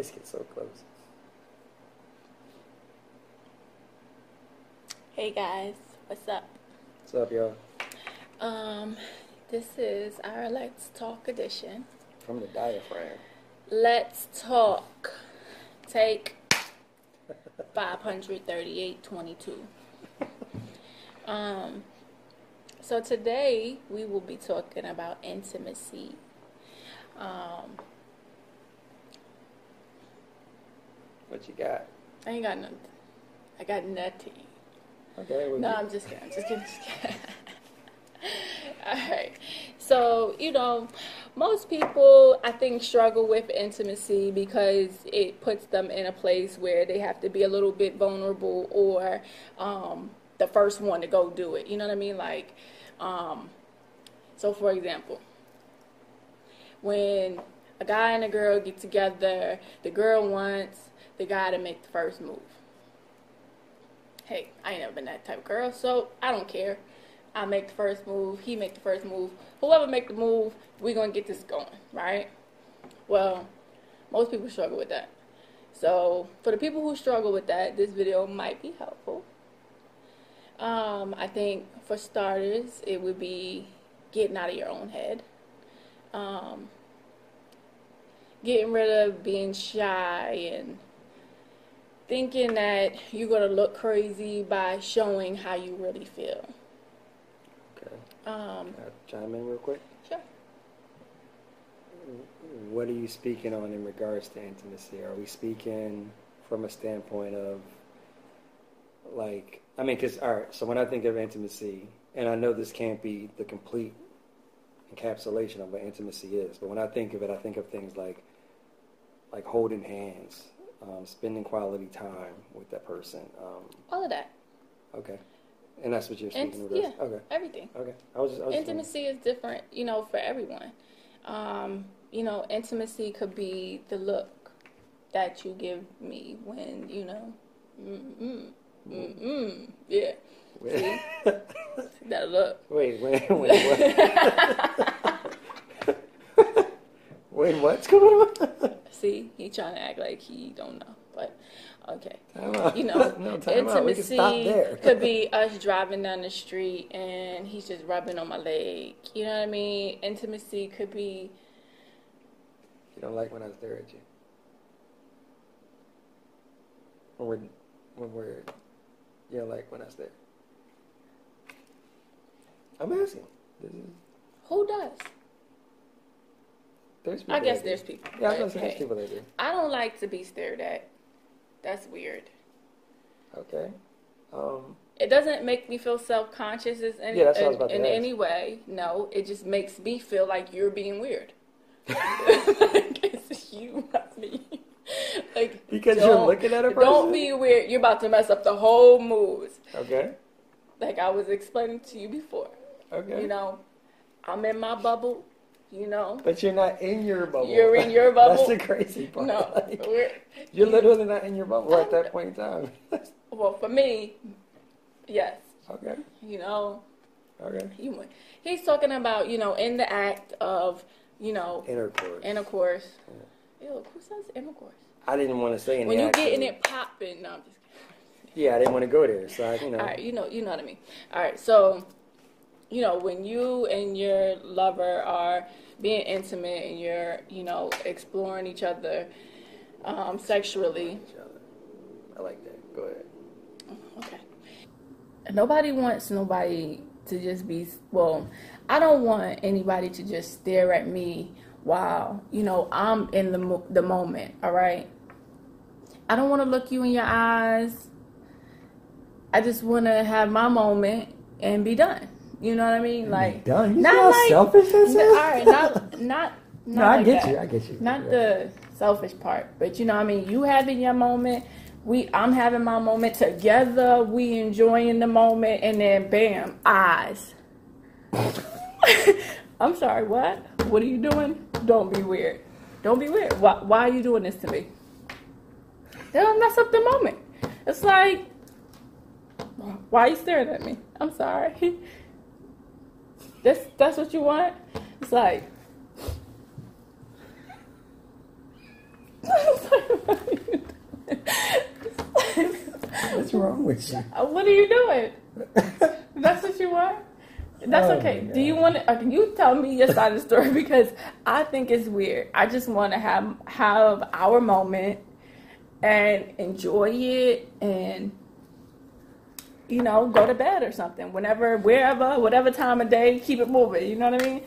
always get so close. Hey guys, what's up? What's up, y'all? Um, this is our Let's Talk edition. From the diaphragm. Let's talk. Take 538.22. Um, so today we will be talking about intimacy. Um, What you got? I ain't got nothing. I got nothing. Okay. Well, No, you- I'm just kidding. I'm just kidding. Just kidding. All right. So, you know, most people, I think, struggle with intimacy because it puts them in a place where they have to be a little bit vulnerable or um, the first one to go do it. You know what I mean? Like, um, so for example, when a guy and a girl get together, the girl wants the guy to make the first move hey, I ain't never been that type of girl, so I don't care. I make the first move, he make the first move. Whoever make the move, we gonna get this going, right? Well, most people struggle with that. So for the people who struggle with that, this video might be helpful. Um, I think for starters, it would be getting out of your own head. Um, getting rid of being shy and thinking that you're going to look crazy by showing how you really feel. okay. Um, Can I chime in real quick? sure. What are you speaking on in regards to intimacy? Are we speaking from a standpoint of, like, I mean, because, all right, so when I think of intimacy, and I know this can't be the complete encapsulation of what intimacy is, but when I think of it, I think of things like, like holding hands, um, spending quality time with that person. Um, All of that. okay. And that's what you're And, speaking of? yeah, Okay. everything. Okay. I was just, I was Intimacy is different, you know, for everyone. Um, you know, intimacy could be the look that you give me when, you know, mm-mm, mm-mm, yeah. wondering- That look. Wait, wait, wait? wait, what's going on? See, he trying to act like he don't know, but okay. You know, no, time out. We can intimacy could be us driving down the street and he's just rubbing on my leg. You know what I mean? Intimacy could be You don't like when I stare at you. When we're, when we're, you don't like when I stare. I'm asking. This is, who does? There's people I guess that do. there's people. Yeah, I was gonna say there's hey, people that do. I don't like to be stared at. That's weird. Okay. Um, It doesn't make me feel self conscious in, any, Yeah, that's what I was in, in any way. No, it just makes me feel like you're being weird. like it's you, not me. like Because you're looking at a person. Don't be weird. You're about to mess up the whole mood. okay. Like I was explaining to you before. Okay. You know, I'm in my bubble. You know, But you're not in your bubble. You're in your bubble? That's the crazy part. no, Like, you're literally not in your bubble at that point in time. well for me, yes. okay. You know, Okay. you, he's talking about you know in the act of you know Intercourse. intercourse. Ew, who says intercourse? I didn't want to say in When you're getting it popping, no, I'm just kidding. Yeah, I didn't want to go there. So I, you know. All right, you know, you know what I mean. All right, so you know when you and your lover are being intimate and you're you know exploring each other um, sexually. each other. I like that. Go ahead. Okay. Nobody wants nobody to just be well. I don't want anybody to just stare at me while you know I'm in the mo- the moment. All right. I don't want to look you in your eyes. I just want to have my moment and be done. You know what I mean? Like done. You not like- selfish is? All right, not not. No, not I get that. you. I get you. Not Yeah. the selfish part, but you know, what I mean, you having your moment. We, I'm having my moment together. We enjoying the moment, and then bam, eyes. I'm sorry. What? What are you doing? Don't be weird. Don't be weird. Why? Why are you doing this to me? That'll mess up the moment. It's like, why are you staring at me? I'm sorry. That's that's what you want? It's like What's wrong with you? What are you doing? That's what you want? That's oh okay. Do you want to? Uh, you tell me your side of the story because I think it's weird. I just want to have have our moment and enjoy it and you know go to bed or something whenever wherever whatever time of day keep it moving you know what i mean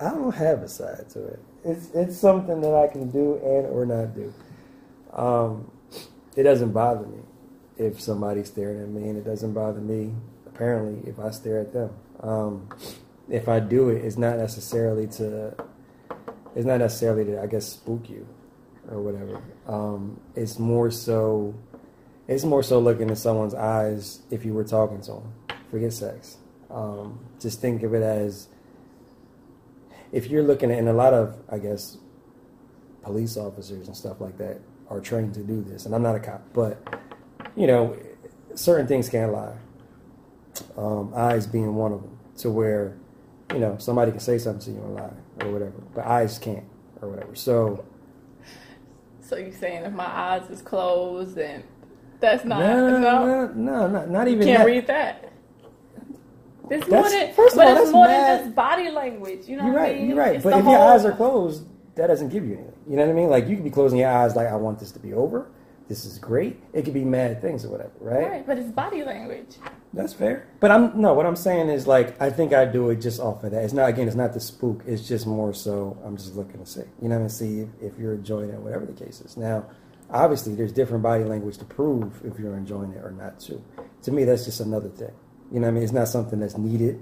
I don't have a side to it. It's it's something that I can do and or not do. Um, it doesn't bother me if somebody's staring at me, and it doesn't bother me apparently if I stare at them. Um, if I do it, it's not necessarily to. It's not necessarily to I guess spook you, or whatever. Um, it's more so. It's more so looking in someone's eyes if you were talking to them. Forget sex. Um, just think of it as if you're looking at, and a lot of, I guess, police officers and stuff like that are trained to do this. And I'm not a cop, but, you know, certain things can't lie. Um, eyes being one of them, to where, you know, somebody can say something to you and lie or whatever, but eyes can't or whatever. So, so you're saying if my eyes is closed and that's not no, no, no, no, not, even can't that. read that it's more than first of but all, it's that's more than just body language you know You're what I right. mean? You're right. But if your eyes are closed, that doesn't give you anything. You know what I mean? Like you could be closing your eyes, like I want this to be over. This is great. It could be mad things or whatever, right? right but it's body language That's fair. But I'm no. What I'm saying is like I think I do it just off of that. It's not again. It's not the spook. It's just more so. I'm just looking to see. You know what I mean? See if, if you're enjoying it, whatever the case is. Now, obviously, there's different body language to prove if you're enjoying it or not. Too. To me, that's just another thing. You know what I mean? It's not something that's needed,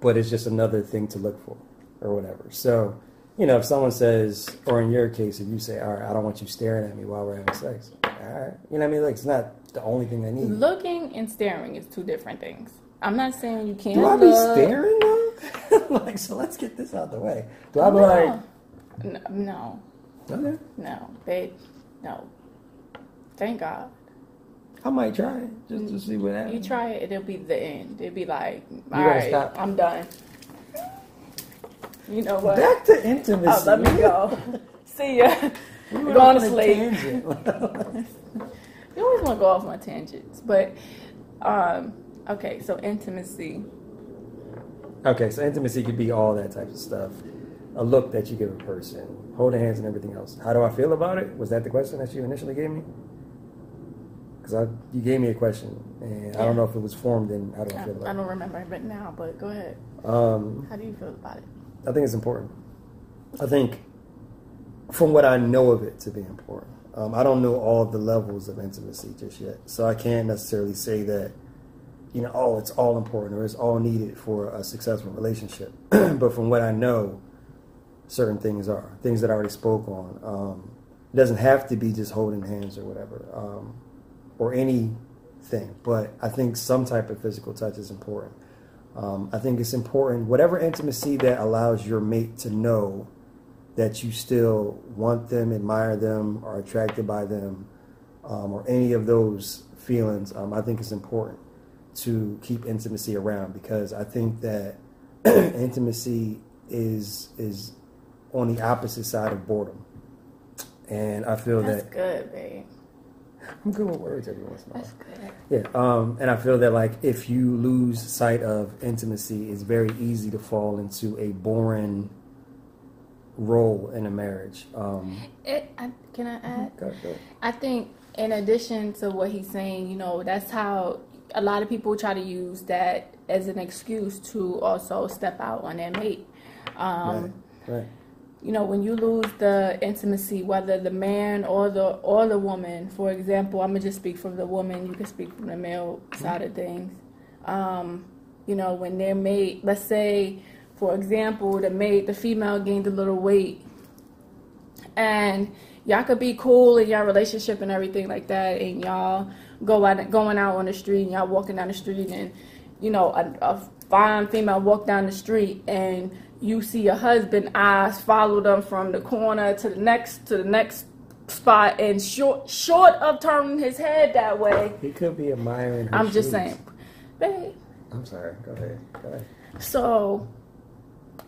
but it's just another thing to look for or whatever. So, you know, if someone says, or in your case, if you say, "All right, I don't want you staring at me while we're having sex," all right, you know what I mean? Like it's not the only thing they need. looking and staring is two different things i'm not saying you can't Do I be look. staring though? like, so let's get this out of the way. Do I be like, no. no okay, no babe no thank god I might try it just to see what happens. you try it it'll be the end it'll be like all right stop. i'm done you know what Back to intimacy. oh, let me go see ya We We're went going to sleep. You always want to go off on tangents, but um, okay. So intimacy. okay, so intimacy could be all that type of stuff. A look that you give a person, holding hands and everything else. How do I feel about it? Was that the question that you initially gave me? Because I, you gave me a question, and I don't know if it was formed do I I, feel I don't remember it now, but go ahead. Um, How do you feel about it? I think it's important. I think, from what I know of it, to be important. Um, I don't know all the levels of intimacy just yet, so I can't necessarily say that, you know, oh, it's all important or it's all needed for a successful relationship. but from what I know, certain things are things that I already spoke on. Um, it doesn't have to be just holding hands or whatever, um, or anything. But I think some type of physical touch is important. Um, I think it's important, whatever intimacy that allows your mate to know that you still want them, admire them, are attracted by them, um, or any of those feelings. Um, I think it's important to keep intimacy around because I think that intimacy is is on the opposite side of boredom, and I feel That's that good, babe. I'm good with words every once in a while. That's good. Yeah, um, and I feel that like if you lose sight of intimacy, it's very easy to fall into a boring role in a marriage. Um, It, I, can I add? go- go. I think in addition to what he's saying, you know, that's how a lot of people try to use that as an excuse to also step out on their mate. Um, right, right. You know when you lose the intimacy whether the man or the or the woman for example i'm gonna just speak from the woman you can speak from the male side of things. Um, you know when their mate let's say for example the mate the female gained a little weight and y'all could be cool in your relationship and everything like that and y'all go out going out on the street and y'all walking down the street and you know a, a fine female walk down the street and you see your husband eyes follow them from the corner to the next to the next spot and short short of turning his head that way He could be admiring. Her i'm just shoes. saying babe I'm sorry. Go ahead. Go ahead. so,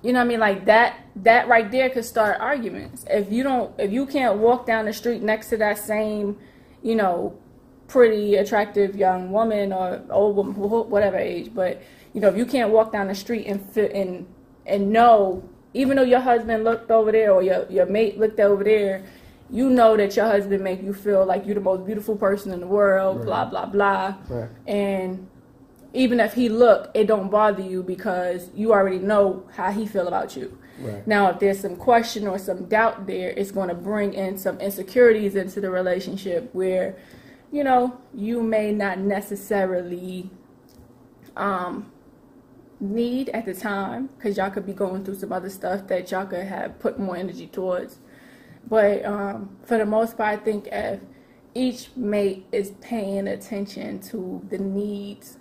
you know what I mean? Like that that right there could start arguments. If you don't if you can't walk down the street next to that same, you know, pretty attractive young woman or old woman, whatever age, but you know, if you can't walk down the street and fit and and know, even though your husband looked over there or your your mate looked over there, you know that your husband make you feel like you're the most beautiful person in the world, right. blah blah blah, right. and even if he look, it don't bother you because you already know how he feel about you. Right. Now, if there's some question or some doubt there, it's going to bring in some insecurities into the relationship where, you know, you may not necessarily um, need at the time because y'all could be going through some other stuff that y'all could have put more energy towards. But um, for the most part, I think if each mate is paying attention to the needs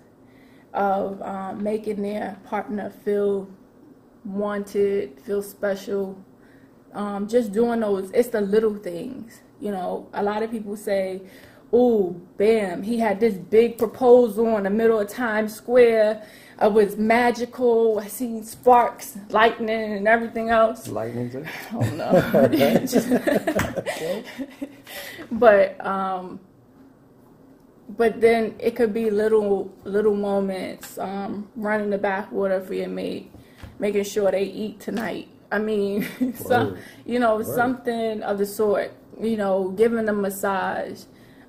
of um, making their partner feel wanted, feel special, um, just doing those, it's the little things. You know, a lot of people say, oh, bam, he had this big proposal in the middle of Times Square it was magical. I seen sparks, lightning, and everything else. Lightning too? Oh no. but um, but then it could be little little moments, um, running the bathwater for your mate, making sure they eat tonight. I mean, some you know Word. something of the sort. You know, giving them a massage.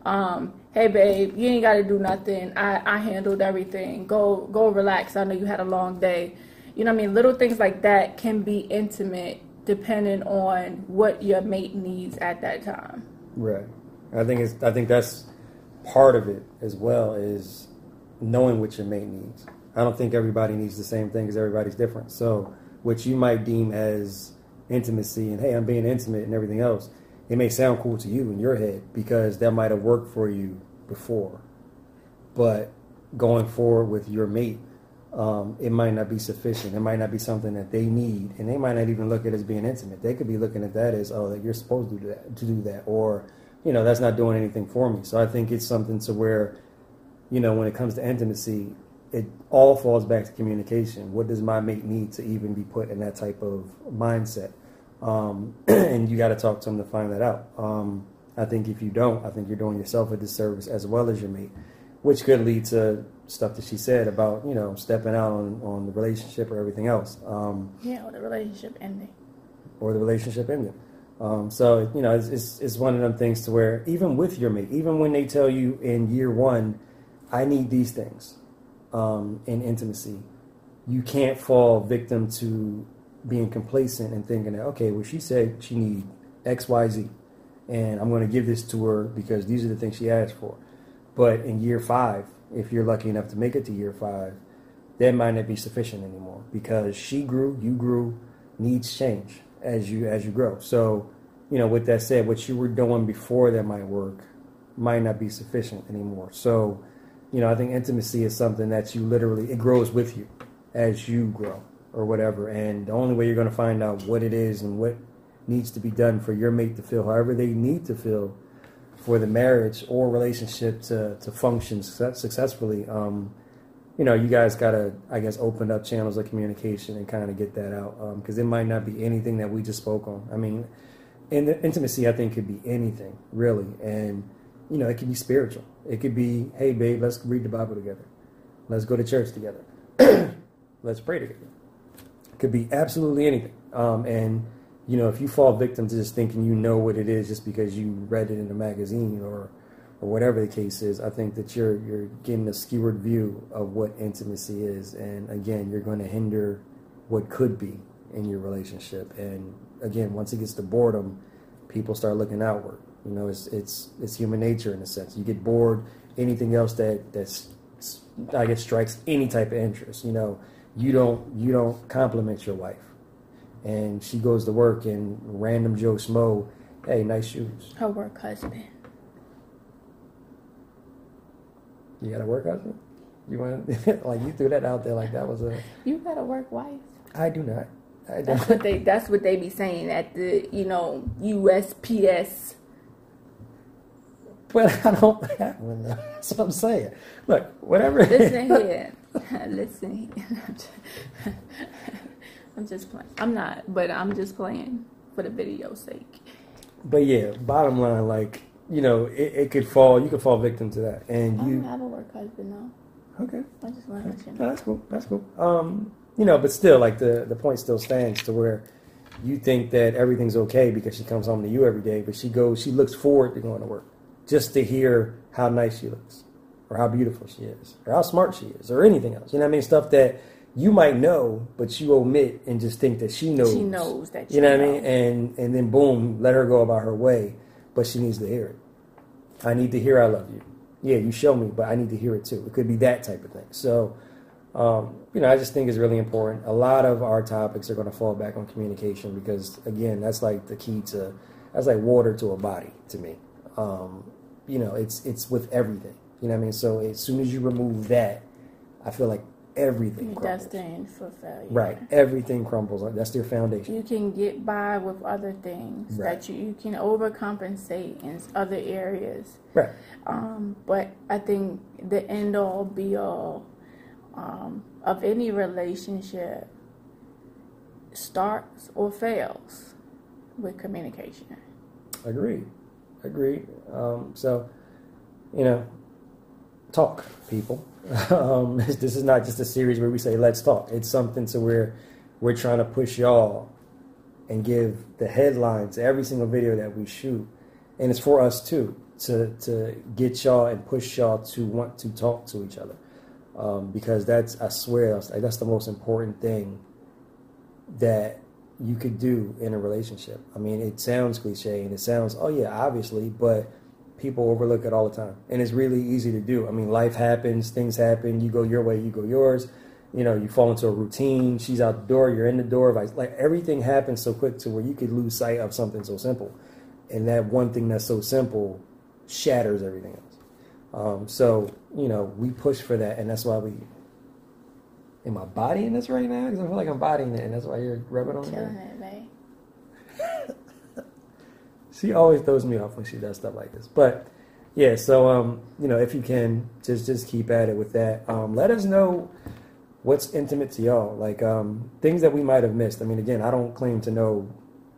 Um, hey babe, you ain't got to do nothing. I, I handled everything. Go go relax. I know you had a long day. You know what I mean? Little things like that can be intimate depending on what your mate needs at that time. Right. I think it's I think that's part of it as well is knowing what your mate needs. I don't think everybody needs the same thing because everybody's different. So what you might deem as intimacy and hey, I'm being intimate and everything else it may sound cool to you in your head because that might have worked for you before. But going forward with your mate, um, it might not be sufficient. It might not be something that they need, and they might not even look at it as being intimate. They could be looking at that as, oh, that you're supposed to do that, to do that, or you know, that's not doing anything for me. So I think it's something to where, you know, when it comes to intimacy, it all falls back to communication. What does my mate need to even be put in that type of mindset? Um, and you got to talk to them to find that out. Um, I think if you don't, I think you're doing yourself a disservice as well as your mate, which could lead to stuff that she said about you know stepping out on, on the relationship or everything else. Um, yeah, or the relationship ending. Or the relationship ending. Um, so you know, it's, it's, it's one of them things to where even with your mate, even when they tell you in year one, I need these things um, in intimacy, you can't fall victim to being complacent and thinking that okay, well she said she need X, Y, Z, and I'm going to give this to her because these are the things she asked for. But in year five, if you're lucky enough to make it to year five, that might not be sufficient anymore because she grew, you grew, needs change as you as you grow. So, you know, with that said, what you were doing before that might work might not be sufficient anymore. So, you know, I think intimacy is something that you literally it grows with you as you grow or whatever. And the only way you're going to find out what it is and what needs to be done for your mate to feel however they need to feel for the marriage or relationship to, to function successfully. Um, you know, you guys got to, I guess, open up channels of communication and kind of get that out because um, it might not be anything that we just spoke on. I mean, and the intimacy, I think, could be anything really, and you know, it could be spiritual. It could be, hey, babe, let's read the Bible together. Let's go to church together. let's pray together could be absolutely anything. Um, and you know, if you fall victim to just thinking you know what it is just because you read it in a magazine or or whatever the case is, I think that you're you're getting a skewered view of what intimacy is, and again, you're going to hinder what could be in your relationship. And again, once it gets to boredom, people start looking outward. You know, it's it's it's human nature in a sense. You get bored. Anything else that that's I guess strikes any type of interest. You know, you don't you don't compliment your wife, and she goes to work and random Joe Smo, hey, nice shoes. Her work husband. You got a work husband? You want like you threw that out there like that was a. You got a work wife. I do not. I that's what they. That's what they be saying at the you know USPS. Well, I don't have one. That's what I'm saying. Look, whatever. Listen here. Listen, I'm just playing. I'm not, but I'm just playing for the video's sake. But yeah, bottom line, like you know, it, it could fall. You could fall victim to that, and I you. don't have a work husband though. Okay. I just want to let you No, that's cool. That's cool. Um, you know, but still, like the the point still stands to where you think that everything's okay because she comes home to you every day, but she goes, she looks forward to going to work just to hear how nice she looks, or how beautiful she is, or how smart she is, or anything else. You know what I mean? Stuff that you might know, but you omit and just think that she knows. She knows that You know what I mean? And and then boom, let her go about her way, but she needs to hear it. I need to hear I love you. Yeah, you show me, but I need to hear it too. It could be that type of thing. So, um, you know, I just think it's really important. A lot of our topics are going to fall back on communication because, again, that's like the key to that's like water to a body to me. Um, you know, it's it's with everything. You know what I mean? So as soon as you remove that, I feel like everything You're crumbles. destined for failure. Right, everything crumbles. That's their foundation. You can get by with other things Right. that you, you can overcompensate in other areas. Right. Um, but I think the end all be all um, of any relationship starts or fails with communication. Agreed. Agreed. Um, so, you know, talk, people. um, this, is not just a series where we say let's talk. It's something to where we're trying to push y'all and give the headlines every single video that we shoot, and it's for us too to to get y'all and push y'all to want to talk to each other, um, because that's I swear that's, that's the most important thing that you could do in a relationship. I mean, it sounds cliche and it sounds, oh yeah, obviously, but people overlook it all the time. And it's really easy to do. I mean, life happens, things happen, you go your way, you go yours. You know, you fall into a routine, she's out the door, you're in the door. Like, like everything happens so quick to where you could lose sight of something so simple. And that one thing that's so simple shatters everything else. Um, so, you know, we push for that, and that's why we. Am I bodying this right now? Because I feel like I'm bodying it, and that's why you're rubbing on me. She always throws me off when she does stuff like this. But yeah, so um, you know, if you can, just just keep at it with that. Um, let us know what's intimate to y'all, like um, things that we might have missed. I mean, again, I don't claim to know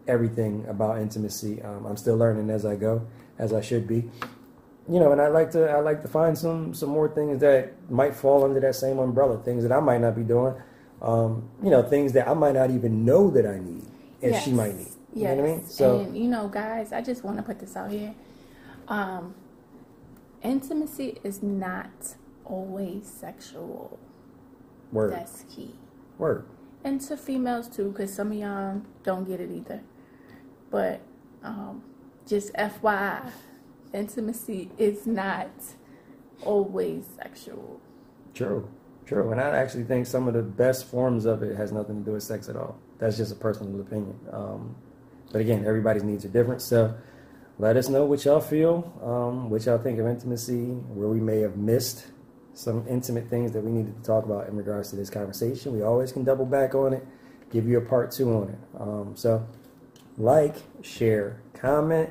everything about intimacy. Um, I'm still learning as I go, as I should be. You know, and I like to I like to find some some more things that might fall under that same umbrella. Things that I might not be doing. Um, you know, things that I might not even know that I need, and she might need. You Yes. know what I mean? So and you know, guys, I just want to put this out here. Um, intimacy is not always sexual. word, That's key. word. And to females too, because some of y'all don't get it either. But um, just FYI, intimacy is not always sexual. True, true. And I actually think some of the best forms of it has nothing to do with sex at all. That's just a personal opinion. Um, but again, everybody's needs are different. So let us know what y'all feel, um, what y'all think of intimacy, where we may have missed some intimate things that we needed to talk about in regards to this conversation. We always can double back on it, give you a part two on it. Um, so like, share, comment.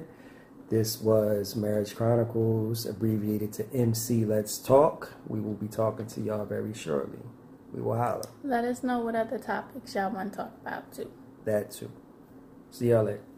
This was Marriage Chronicles, abbreviated to MC Let's Talk. We will be talking to y'all very shortly. We will holler. Let us know what other topics y'all want to talk about too. That too. See y'all later.